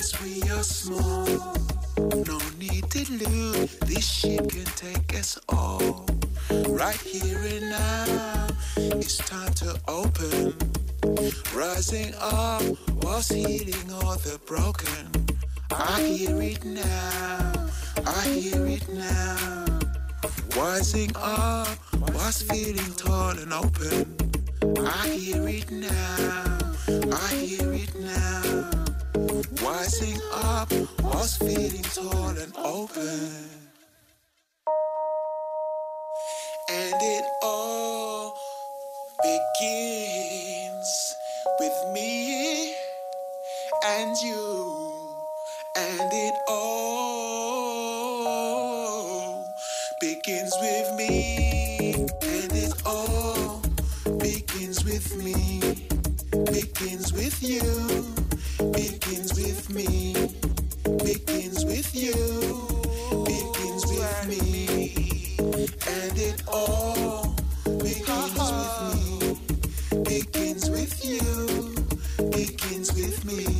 We are small. No need to lose. This ship can take us all. Right here and now. It's time to open. Rising up was healing all the broken. I hear it now. I hear it now. Rising up was feeling tall and open. I hear it now. I hear it now rising up was feeling tall and open. And it all begins with me and you, and it all begins with me, and it all begins with me, begins with you, begins with me, begins with you, begins with me, and it all begins with me, begins with you, begins with me.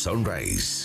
Sunrise.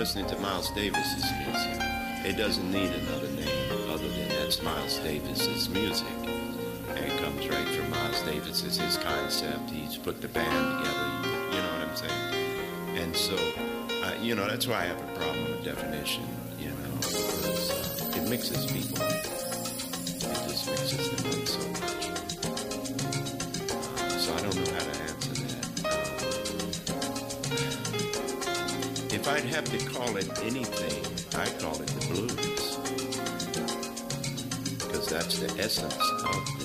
Listening to Miles Davis's music. It doesn't need another name other than that's Miles Davis's music. And it comes right from Miles Davis. His concept. He's put the band together. You know what I'm saying? And so, uh, you know, that's why I have a problem with definition. You know, because uh, it mixes people. It just mixes them I'd have to call it anything, I'd call it the blues. Because that's the essence of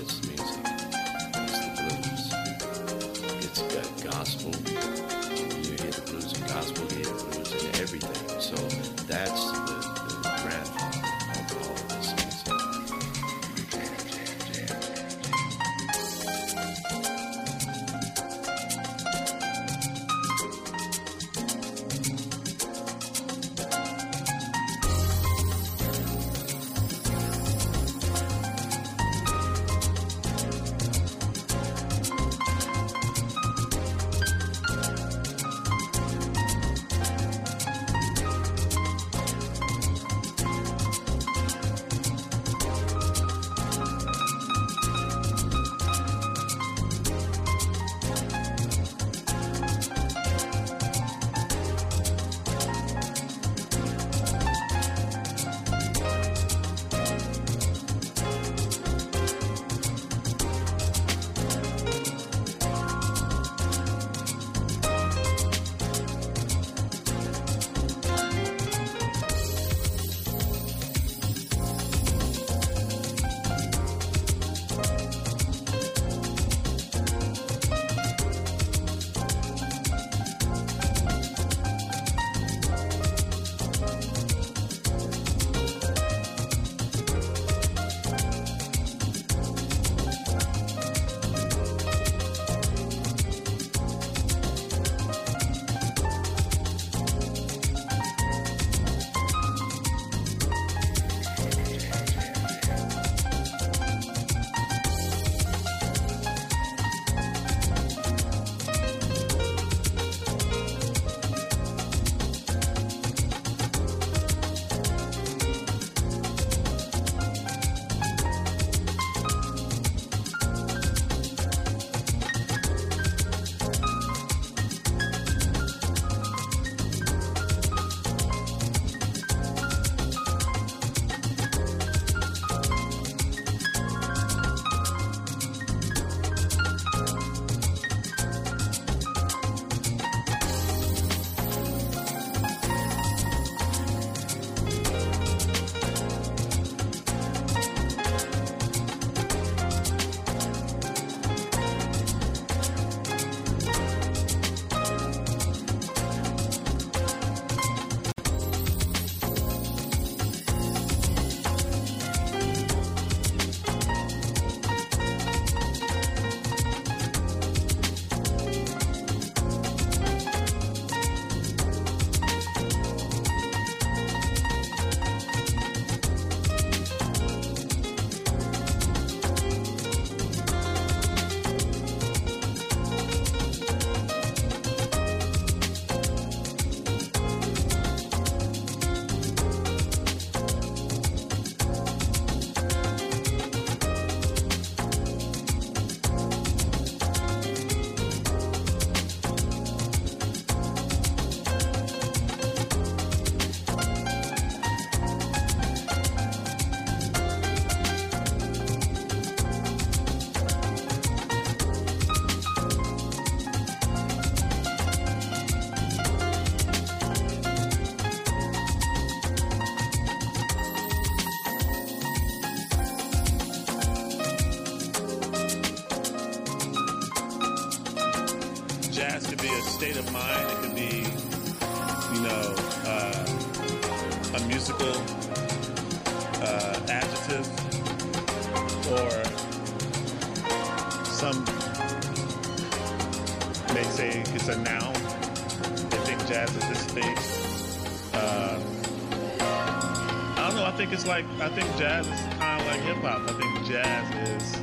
like I think jazz is kind of like hip hop. I think jazz is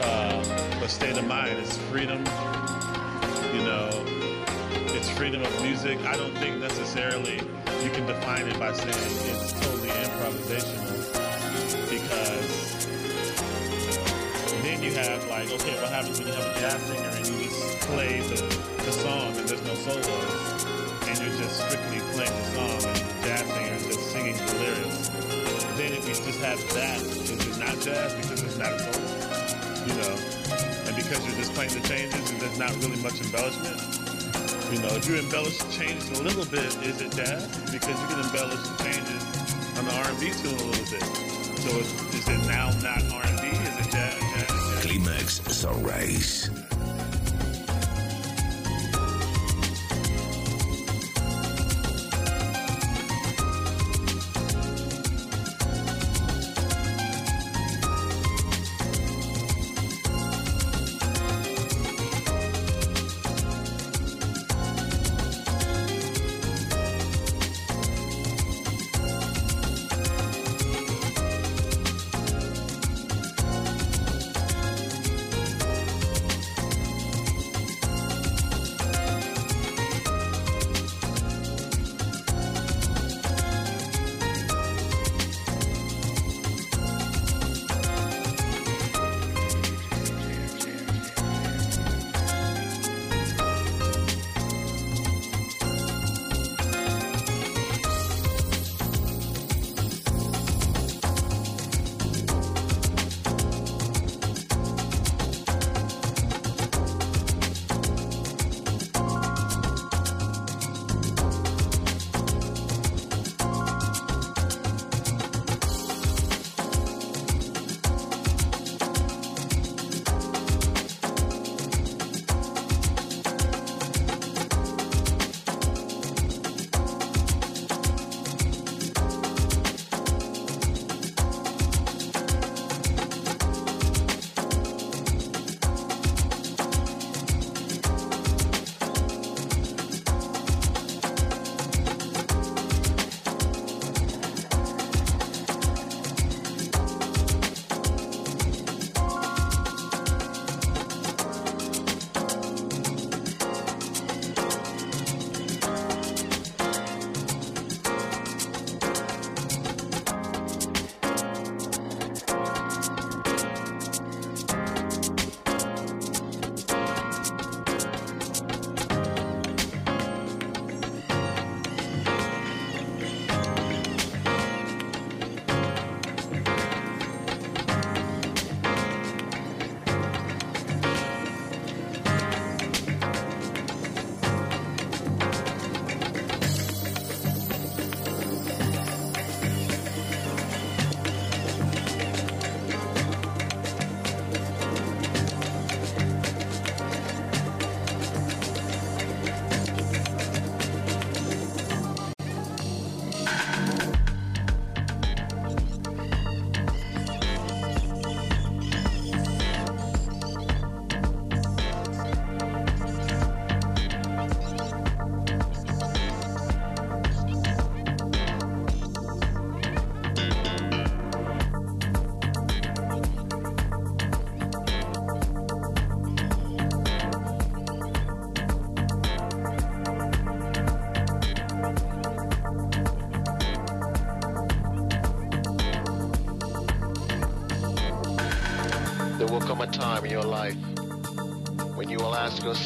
uh, a state of mind. It's freedom. You know, it's freedom of music. I don't think necessarily you can define it by saying it's totally improvisational because then you have like, okay, what happens when you have a jazz singer and you just play the, the song and there's no solos and you're just strictly playing the song Then if you just have that, is it not jazz because it's not a solo? You know, and because you're just playing the changes and there's not really much embellishment. You know, if you embellish the changes a little bit, is it jazz? Because you can embellish the changes on the R&B tune a little bit. So is, is it now not R&B? Is it jazz? jazz, jazz? Climax Sunrise.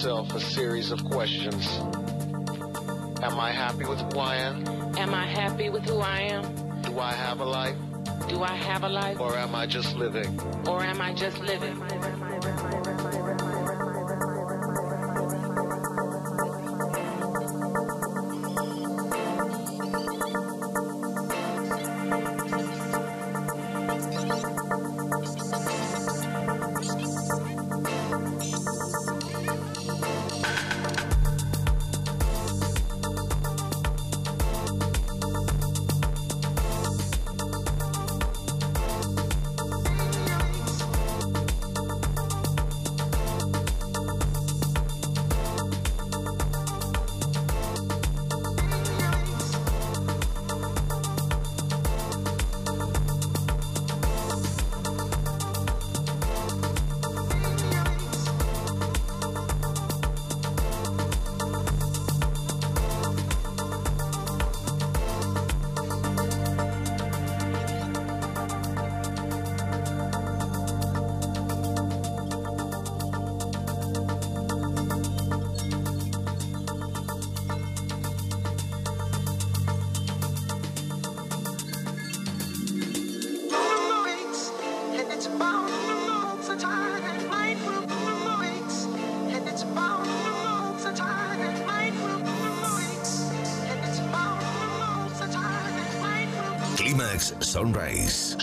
A series of questions. Am I happy with who I am? Am I happy with who I am? Do I have a life? Do I have a life? Or am I just living? Or am I just living? Sunrise.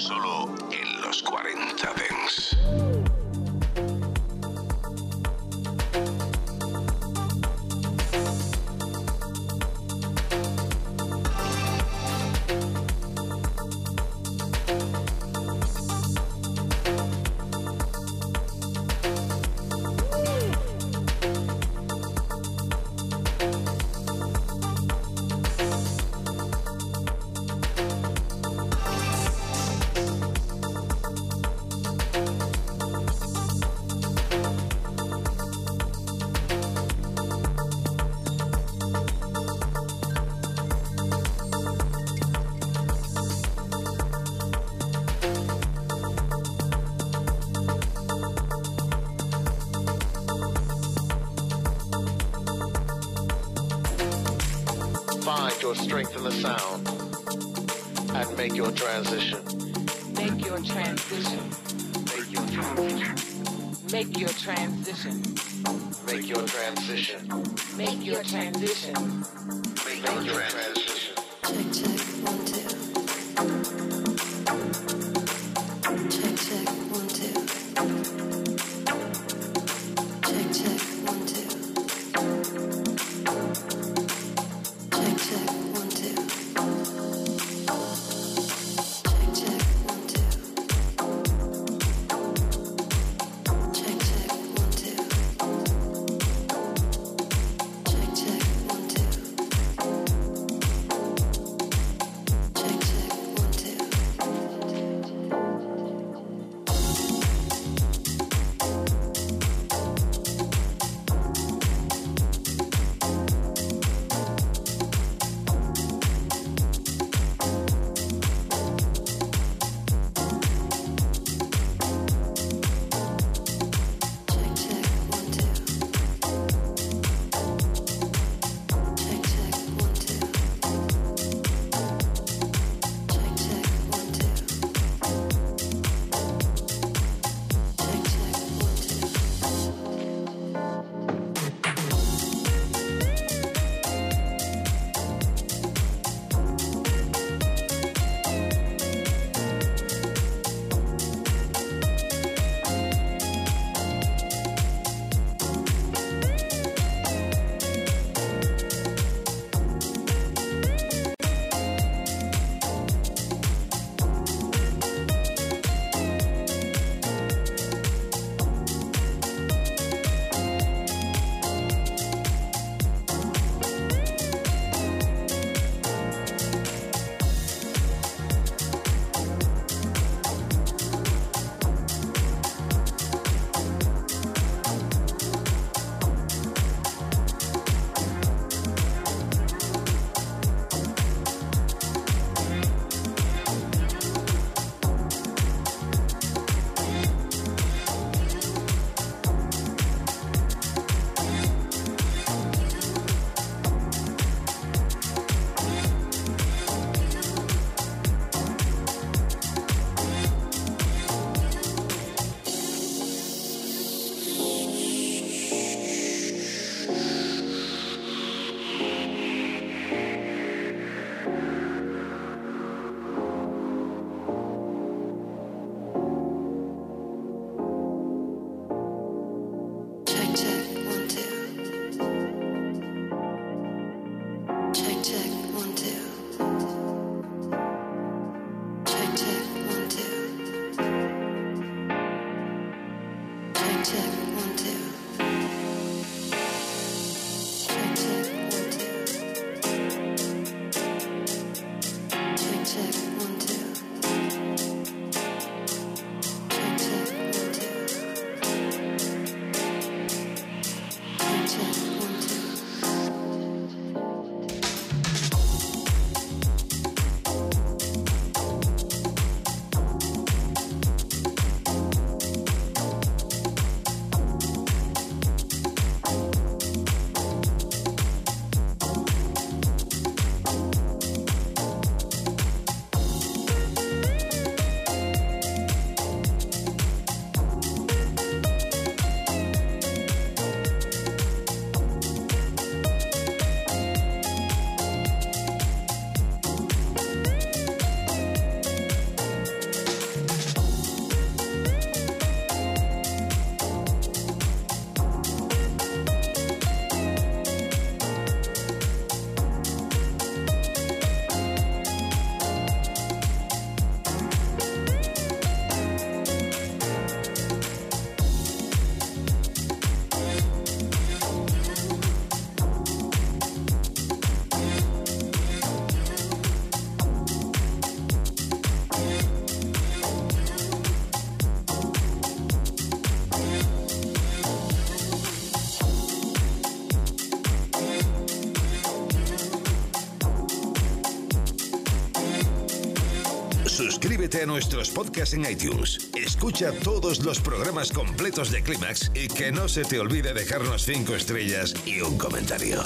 Find your strength in the sound and make your transition. Make your transition. Make your transition. Make your transition. Make your transition. Make your transition. Make your transition. Check, check, one, A nuestros podcasts en iTunes. Escucha todos los programas completos de Clímax y que no se te olvide dejarnos 5 estrellas y un comentario.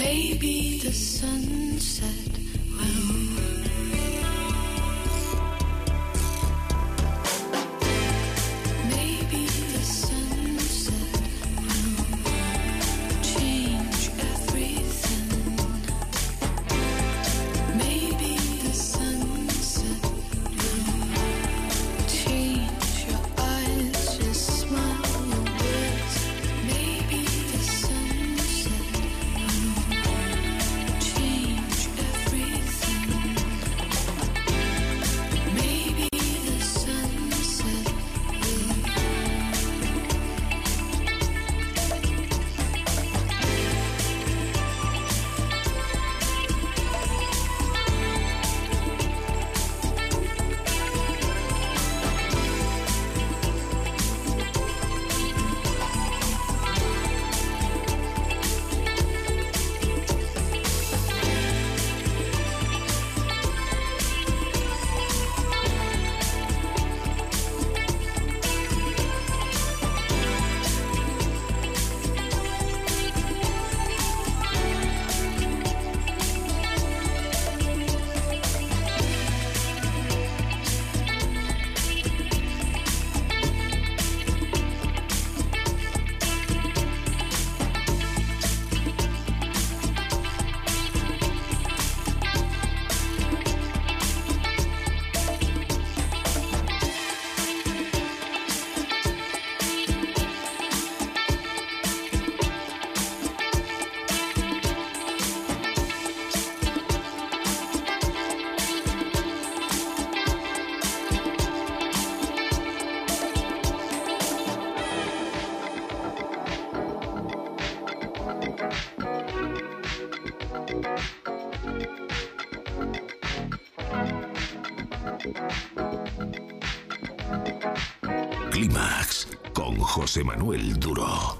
Maybe the sunset will. Clímax con José Manuel Duro.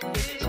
This is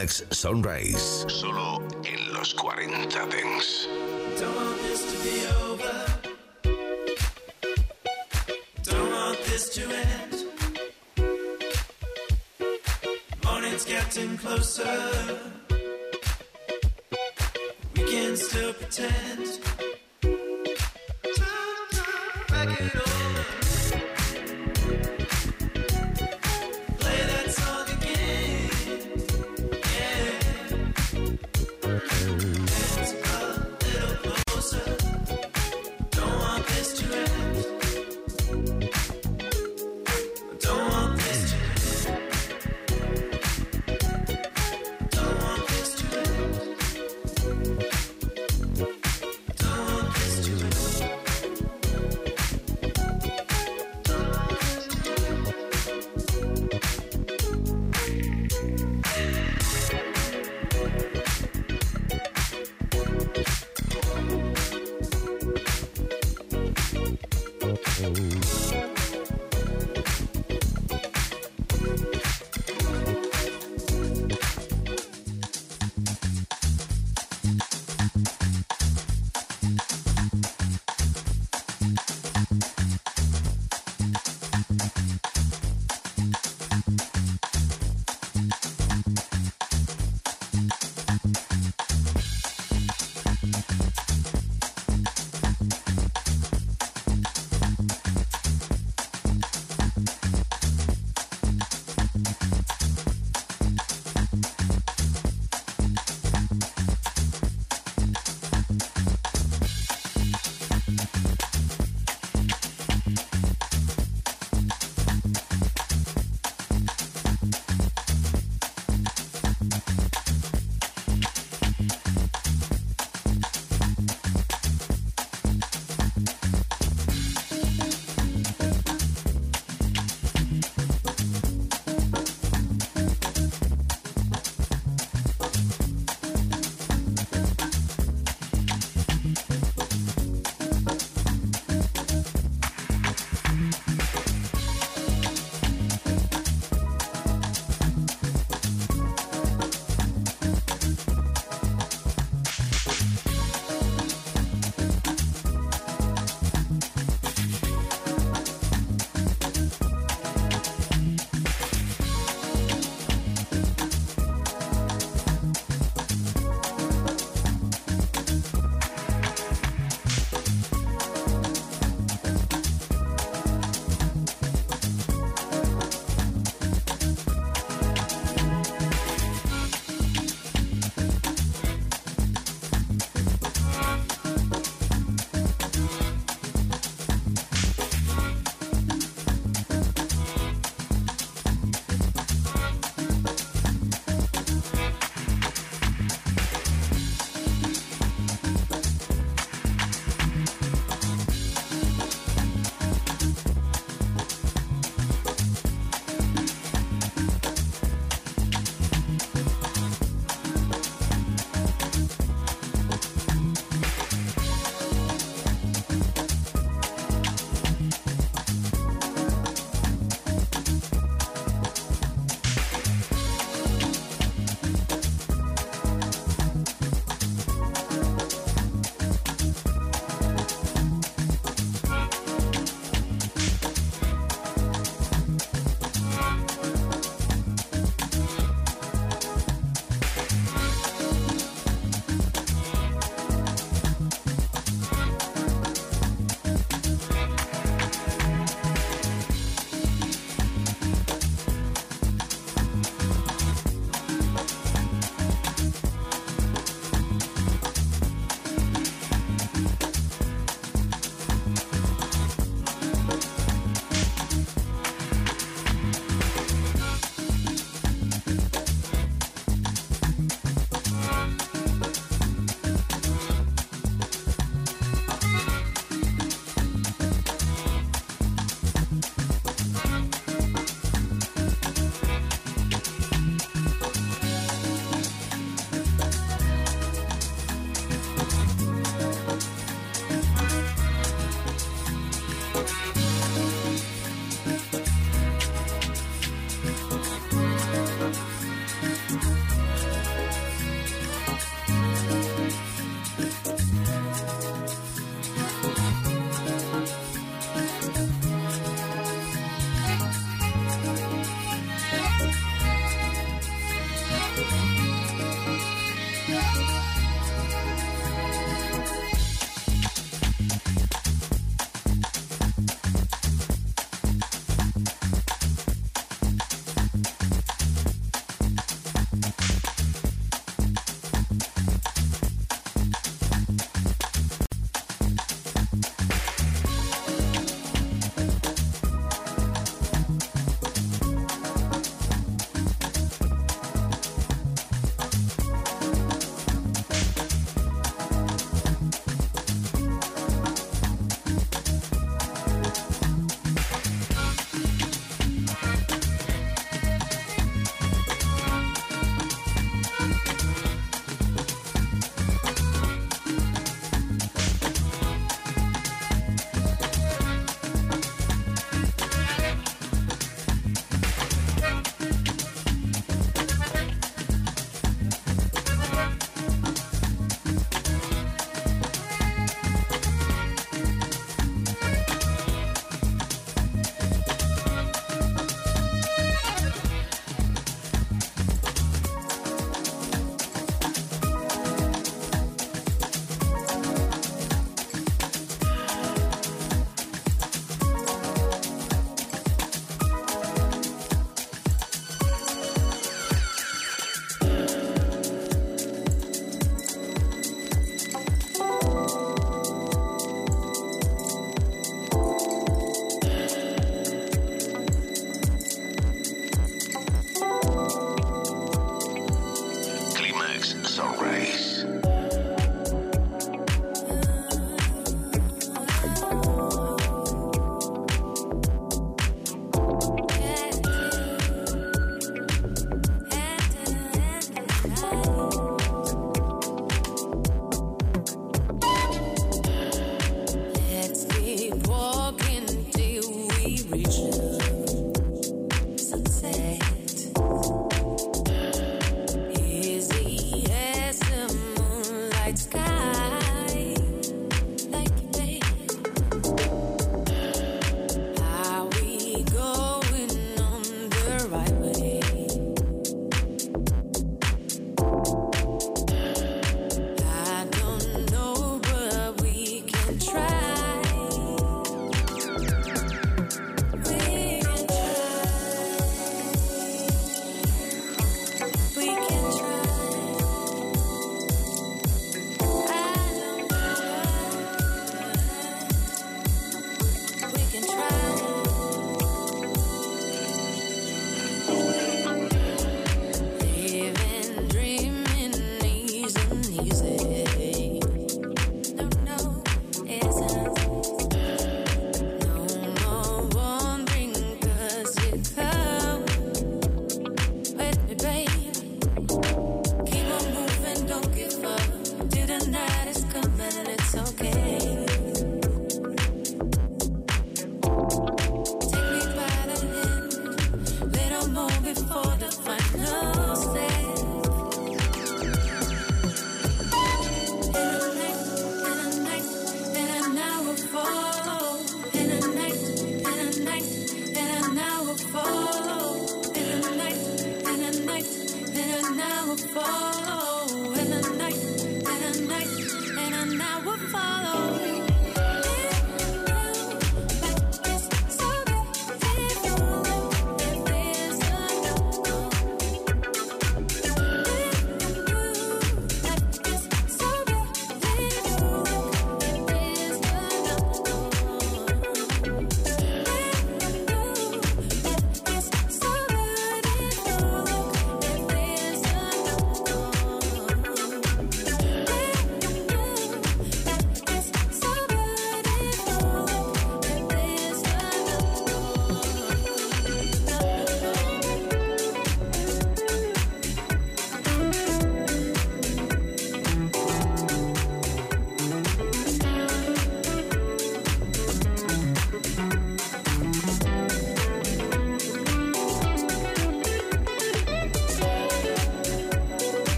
Max Sunrise. Solo en los 40 Dents.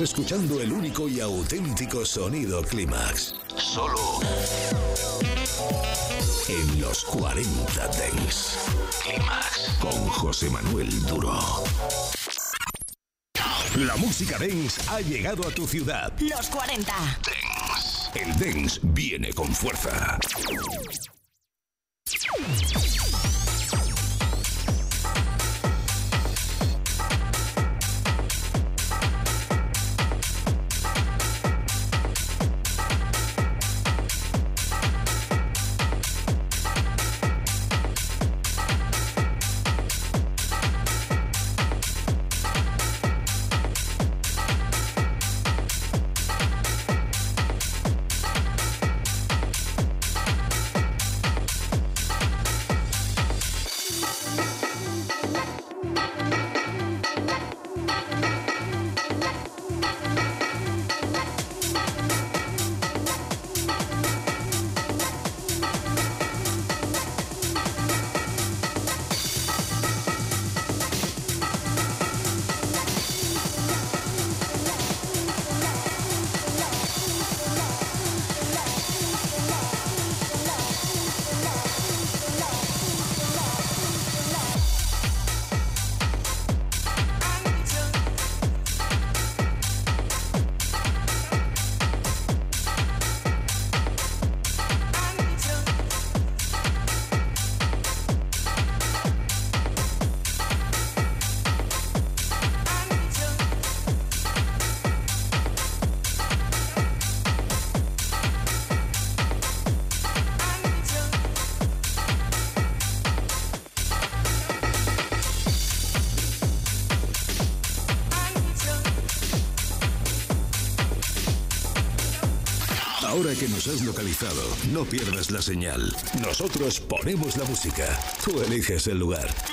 Estás escuchando el único y auténtico sonido Clímax. Solo en los 40 Dents. Clímax con José Manuel Duro. La música dance ha llegado a tu ciudad. Los 40. El dance viene con fuerza. No pierdas la señal. Nosotros ponemos la música. Tú eliges el lugar. Los 40. Dance.